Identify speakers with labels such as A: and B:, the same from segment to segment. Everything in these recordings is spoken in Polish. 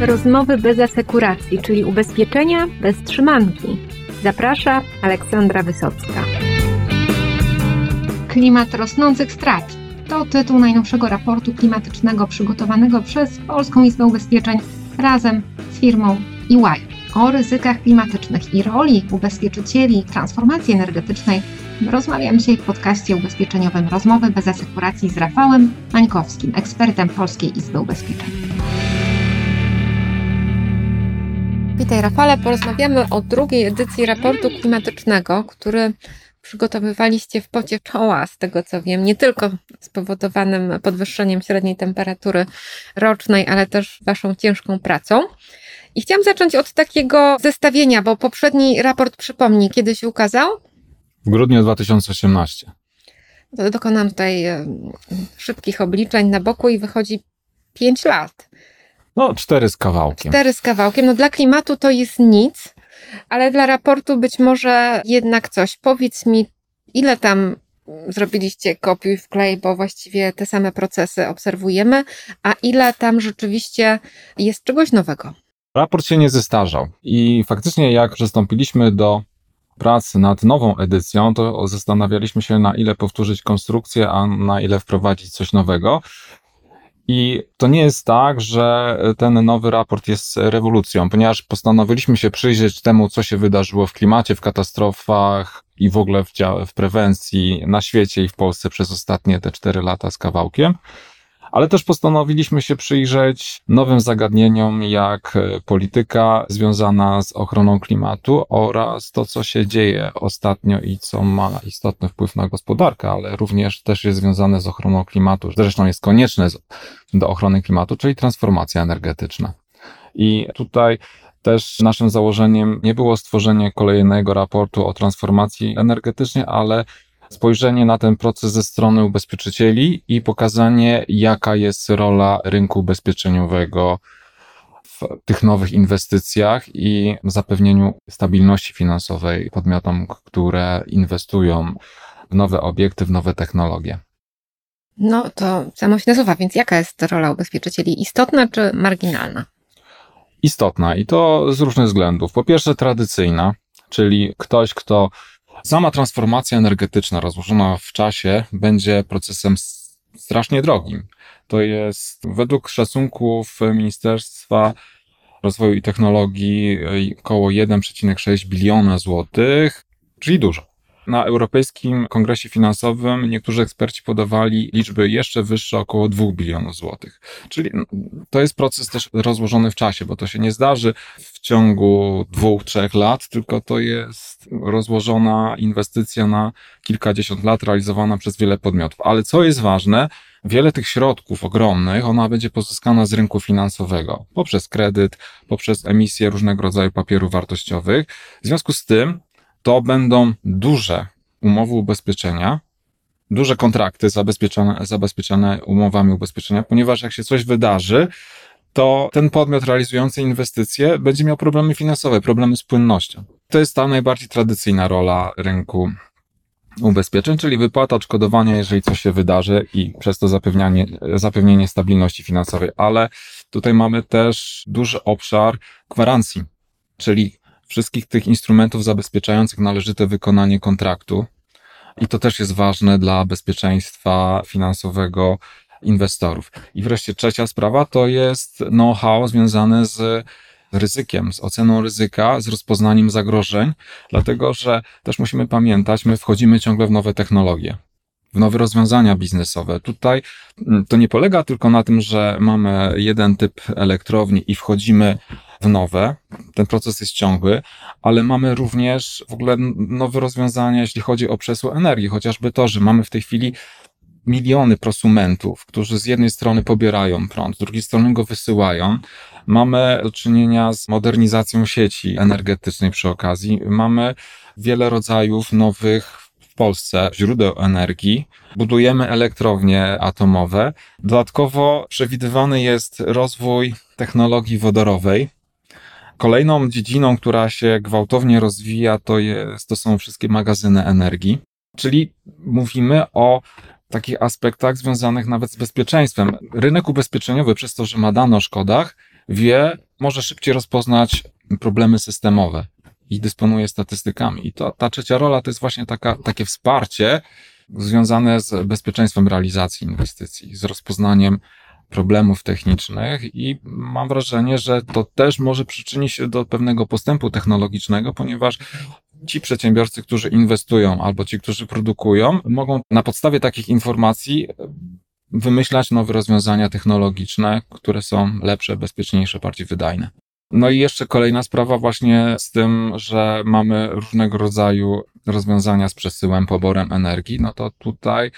A: Rozmowy bez asekuracji, czyli ubezpieczenia bez trzymanki. Zaprasza Aleksandra Wysocka. Klimat rosnących strat to tytuł najnowszego raportu klimatycznego przygotowanego przez Polską Izbę Ubezpieczeń razem z firmą EY o ryzykach klimatycznych i roli ubezpieczycieli transformacji energetycznej rozmawiam dzisiaj w podcaście ubezpieczeniowym Rozmowy bez asekuracji z Rafałem Mańkowskim, ekspertem Polskiej Izby Ubezpieczeń. Witaj Rafale, porozmawiamy o drugiej edycji raportu klimatycznego, który przygotowywaliście w pocie czoła, z tego co wiem, nie tylko spowodowanym podwyższeniem średniej temperatury rocznej, ale też waszą ciężką pracą. I chciałam zacząć od takiego zestawienia, bo poprzedni raport, przypomnij, kiedy się ukazał?
B: W grudniu 2018.
A: Dokonam tutaj e, szybkich obliczeń na boku i wychodzi 5 lat.
B: No, cztery z kawałkiem.
A: Cztery z kawałkiem. No dla klimatu to jest nic, ale dla raportu być może jednak coś. Powiedz mi, ile tam zrobiliście kopiuj wklej, bo właściwie te same procesy obserwujemy, a ile tam rzeczywiście jest czegoś nowego?
B: Raport się nie zestarzał i faktycznie jak przystąpiliśmy do pracy nad nową edycją, to zastanawialiśmy się na ile powtórzyć konstrukcję, a na ile wprowadzić coś nowego. I to nie jest tak, że ten nowy raport jest rewolucją, ponieważ postanowiliśmy się przyjrzeć temu, co się wydarzyło w klimacie, w katastrofach i w ogóle w, w prewencji na świecie i w Polsce przez ostatnie te cztery lata z kawałkiem ale też postanowiliśmy się przyjrzeć nowym zagadnieniom, jak e, polityka związana z ochroną klimatu oraz to, co się dzieje ostatnio i co ma istotny wpływ na gospodarkę, ale również też jest związane z ochroną klimatu, zresztą jest konieczne do ochrony klimatu, czyli transformacja energetyczna. I tutaj też naszym założeniem nie było stworzenie kolejnego raportu o transformacji energetycznej, ale spojrzenie na ten proces ze strony ubezpieczycieli i pokazanie, jaka jest rola rynku ubezpieczeniowego w tych nowych inwestycjach i zapewnieniu stabilności finansowej podmiotom, które inwestują w nowe obiekty, w nowe technologie.
A: No to samo się nasuwa, więc jaka jest rola ubezpieczycieli? Istotna czy marginalna?
B: Istotna i to z różnych względów. Po pierwsze, tradycyjna, czyli ktoś, kto Sama transformacja energetyczna rozłożona w czasie będzie procesem strasznie drogim. To jest według szacunków Ministerstwa Rozwoju i Technologii około 1,6 biliona złotych, czyli dużo. Na Europejskim Kongresie Finansowym niektórzy eksperci podawali liczby jeszcze wyższe, około 2 bilionów złotych. Czyli to jest proces też rozłożony w czasie, bo to się nie zdarzy w ciągu dwóch, trzech lat, tylko to jest rozłożona inwestycja na kilkadziesiąt lat, realizowana przez wiele podmiotów. Ale co jest ważne, wiele tych środków ogromnych, ona będzie pozyskana z rynku finansowego, poprzez kredyt, poprzez emisję różnego rodzaju papierów wartościowych. W związku z tym to będą duże umowy ubezpieczenia, duże kontrakty zabezpieczone, zabezpieczone umowami ubezpieczenia, ponieważ jak się coś wydarzy, to ten podmiot realizujący inwestycje będzie miał problemy finansowe, problemy z płynnością. To jest ta najbardziej tradycyjna rola rynku ubezpieczeń, czyli wypłata odszkodowania, jeżeli coś się wydarzy i przez to zapewnianie, zapewnienie stabilności finansowej. Ale tutaj mamy też duży obszar gwarancji, czyli wszystkich tych instrumentów zabezpieczających należyte wykonanie kontraktu. I to też jest ważne dla bezpieczeństwa finansowego inwestorów. I wreszcie trzecia sprawa to jest know-how związane z ryzykiem, z oceną ryzyka, z rozpoznaniem zagrożeń, dlatego że też musimy pamiętać, my wchodzimy ciągle w nowe technologie w nowe rozwiązania biznesowe. Tutaj mm, to nie polega tylko na tym, że mamy jeden typ elektrowni i wchodzimy w nowe. Ten proces jest ciągły, ale mamy również w ogóle nowe rozwiązania, jeśli chodzi o przesył energii, chociażby to, że mamy w tej chwili miliony prosumentów, którzy z jednej strony pobierają prąd, z drugiej strony go wysyłają. Mamy do czynienia z modernizacją sieci energetycznej przy okazji. Mamy wiele rodzajów nowych w Polsce źródeł energii. Budujemy elektrownie atomowe. Dodatkowo przewidywany jest rozwój technologii wodorowej, Kolejną dziedziną, która się gwałtownie rozwija, to, jest, to są wszystkie magazyny energii, czyli mówimy o takich aspektach związanych nawet z bezpieczeństwem. Rynek ubezpieczeniowy, przez to, że ma dane o szkodach, wie, może szybciej rozpoznać problemy systemowe i dysponuje statystykami. I to, ta trzecia rola to jest właśnie taka, takie wsparcie związane z bezpieczeństwem realizacji inwestycji, z rozpoznaniem problemów technicznych i mam wrażenie, że to też może przyczynić się do pewnego postępu technologicznego, ponieważ ci przedsiębiorcy, którzy inwestują albo ci, którzy produkują, mogą na podstawie takich informacji wymyślać nowe rozwiązania technologiczne, które są lepsze, bezpieczniejsze, bardziej wydajne. No i jeszcze kolejna sprawa właśnie z tym, że mamy różnego rodzaju rozwiązania z przesyłem, poborem energii, no to tutaj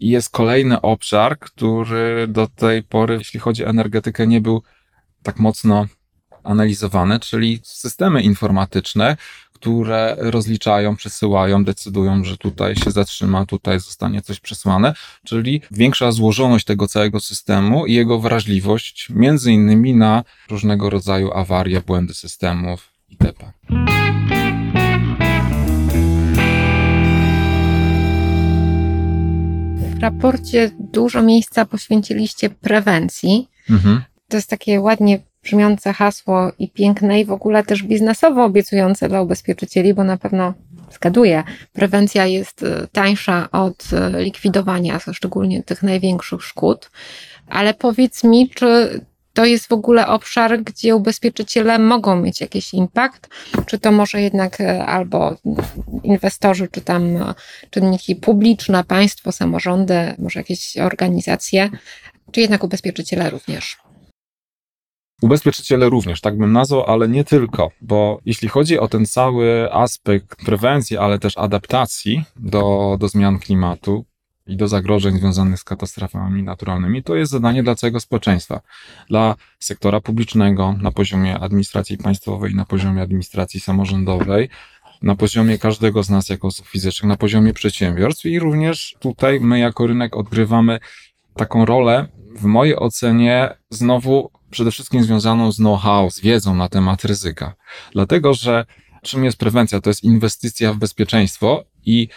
B: jest kolejny obszar, który do tej pory, jeśli chodzi o energetykę, nie był tak mocno analizowany, czyli systemy informatyczne, które rozliczają, przesyłają, decydują, że tutaj się zatrzyma, tutaj zostanie coś przesłane, czyli większa złożoność tego całego systemu i jego wrażliwość, między innymi na różnego rodzaju awarie, błędy systemów itp.
A: W raporcie dużo miejsca poświęciliście prewencji.
B: Mhm.
A: To jest takie ładnie brzmiące hasło i piękne i w ogóle też biznesowo obiecujące dla ubezpieczycieli, bo na pewno zgaduję, prewencja jest e, tańsza od e, likwidowania, szczególnie tych największych szkód. Ale powiedz mi, czy to jest w ogóle obszar, gdzie ubezpieczyciele mogą mieć jakiś impact? Czy to może jednak e, albo inwestorzy, czy tam czynniki publiczne, państwo, samorządy, może jakieś organizacje, czy jednak ubezpieczyciele również?
B: Ubezpieczyciele również, tak bym nazwał, ale nie tylko, bo jeśli chodzi o ten cały aspekt prewencji, ale też adaptacji do, do zmian klimatu i do zagrożeń związanych z katastrofami naturalnymi, to jest zadanie dla całego społeczeństwa. Dla sektora publicznego na poziomie administracji państwowej, na poziomie administracji samorządowej, na poziomie każdego z nas jako osób fizycznych, na poziomie przedsiębiorstw i również tutaj my jako rynek odgrywamy taką rolę, w mojej ocenie, znowu przede wszystkim związaną z know-how, z wiedzą na temat ryzyka. Dlatego, że czym jest prewencja? To jest inwestycja w bezpieczeństwo i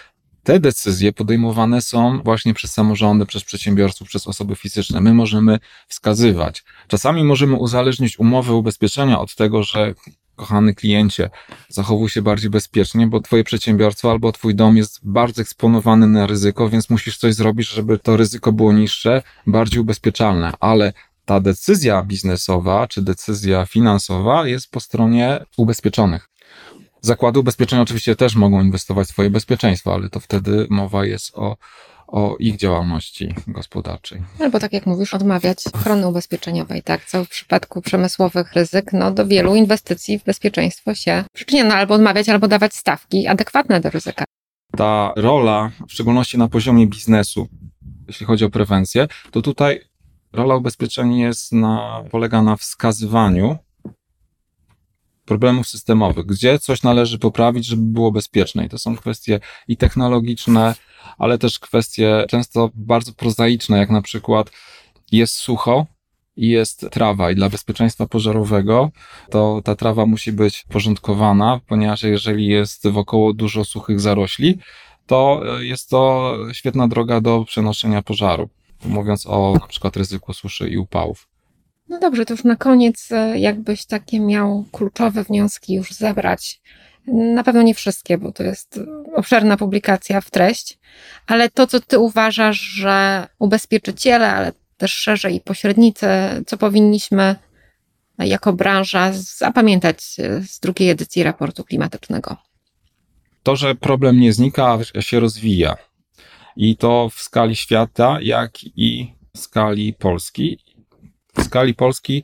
B: te decyzje podejmowane są właśnie przez samorządy, przez przedsiębiorców, przez osoby fizyczne. My możemy wskazywać. Czasami możemy uzależnić umowę ubezpieczenia od tego, że kochany kliencie, zachowuj się bardziej bezpiecznie, bo twoje przedsiębiorstwo albo twój dom jest bardzo eksponowany na ryzyko, więc musisz coś zrobić, żeby to ryzyko było niższe, bardziej ubezpieczalne. Ale ta decyzja biznesowa czy decyzja finansowa jest po stronie ubezpieczonych. Zakłady ubezpieczenia oczywiście też mogą inwestować w swoje bezpieczeństwo, ale to wtedy mowa jest o, o ich działalności gospodarczej.
A: Albo tak jak mówisz, odmawiać ochrony ubezpieczeniowej, tak? Co w przypadku przemysłowych ryzyk, no do wielu inwestycji w bezpieczeństwo się przyczynia, no albo odmawiać, albo dawać stawki adekwatne do ryzyka.
B: Ta rola, w szczególności na poziomie biznesu, jeśli chodzi o prewencję, to tutaj rola ubezpieczeń jest na, polega na wskazywaniu problemów systemowych, gdzie coś należy poprawić, żeby było bezpieczne. I to są kwestie i technologiczne, ale też kwestie często bardzo prozaiczne, jak na przykład jest sucho i jest trawa i dla bezpieczeństwa pożarowego to ta trawa musi być porządkowana, ponieważ jeżeli jest wokoło dużo suchych zarośli, to jest to świetna droga do przenoszenia pożaru mówiąc o na przykład ryzyku suszy i upałów.
A: No dobrze, to już na koniec, e, jakbyś takie miał kluczowe wnioski już zebrać. Na pewno nie wszystkie, bo to jest obszerna publikacja w treść, ale to, co ty uważasz, że ubezpieczyciele, ale też szerzej i pośrednicy, co powinniśmy jako branża zapamiętać z drugiej edycji raportu klimatycznego?
B: To, że problem nie znika, się rozwija i to w skali świata, jak i w skali Polski. W skali Polski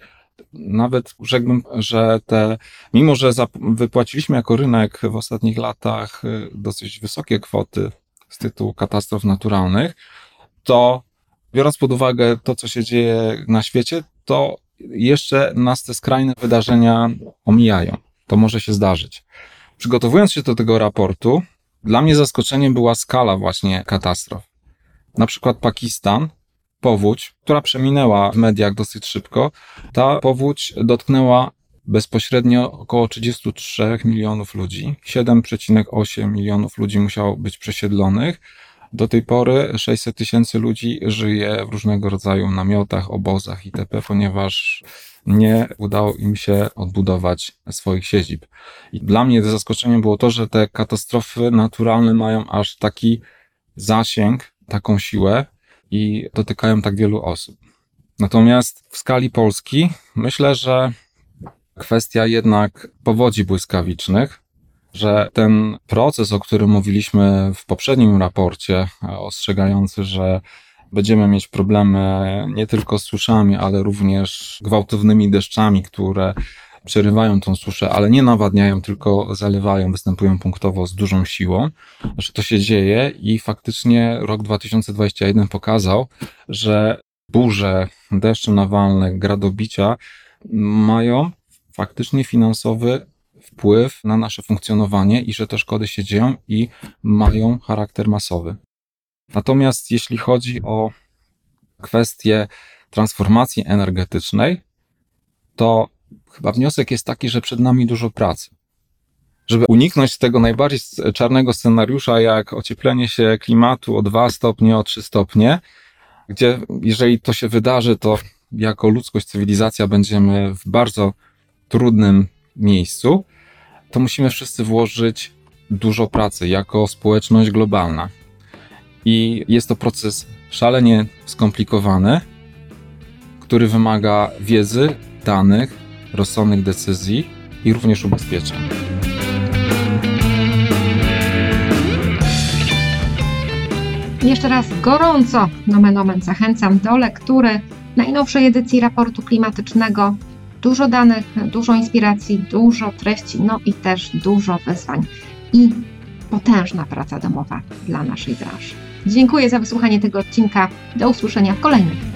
B: nawet rzekłbym, że te, mimo że wypłaciliśmy jako rynek w ostatnich latach y, dosyć wysokie kwoty z tytułu katastrof naturalnych, to biorąc pod uwagę to, co się dzieje na świecie, to jeszcze nas te skrajne wydarzenia omijają. To może się zdarzyć. Przygotowując się do tego raportu, dla mnie zaskoczeniem była skala właśnie katastrof. Na przykład Pakistan, powódź, która przeminęła w mediach dosyć szybko. Ta powódź dotknęła bezpośrednio około 33 milionów ludzi. 7,8 milionów ludzi musiało być przesiedlonych. Do tej pory 600 tysięcy ludzi żyje w różnego rodzaju namiotach, obozach itp., ponieważ nie udało im się odbudować swoich siedzib. I dla mnie zaskoczeniem było to, że te katastrofy naturalne mają aż taki zasięg, taką siłę i dotykają tak wielu osób. Natomiast w skali Polski myślę, że kwestia jednak powodzi błyskawicznych, że ten proces, o którym mówiliśmy w poprzednim raporcie, ostrzegający, że będziemy mieć problemy nie tylko z suszami, ale również gwałtownymi deszczami, które przerywają tą suszę, ale nie nawadniają, tylko zalewają, występują punktowo z dużą siłą, że to się dzieje i faktycznie rok 2021 pokazał, że burze, deszcze nawalne, gradobicia mają faktycznie finansowy wpływ na nasze funkcjonowanie i że te szkody się dzieją i mają charakter masowy. Natomiast jeśli chodzi o kwestię transformacji energetycznej, to chyba wniosek jest taki, że przed nami dużo pracy. Żeby uniknąć tego najbardziej czarnego scenariusza, jak ocieplenie się klimatu o 2 stopnie, o 3 stopnie, gdzie jeżeli to się wydarzy, to jako ludzkość, cywilizacja będziemy w bardzo trudnym miejscu, to musimy wszyscy włożyć dużo pracy jako społeczność globalna. I jest to proces szalenie skomplikowany, który wymaga wiedzy, danych, rozsądnych decyzji i również ubezpieczeń.
A: Jeszcze raz gorąco, nomen omen, zachęcam do lektury najnowszej edycji raportu klimatycznego. Dużo danych, dużo inspiracji, dużo treści, no i też dużo wyzwań i potężna praca domowa dla naszej branży. Dziękuję za wysłuchanie tego odcinka. Do usłyszenia w kolejnym.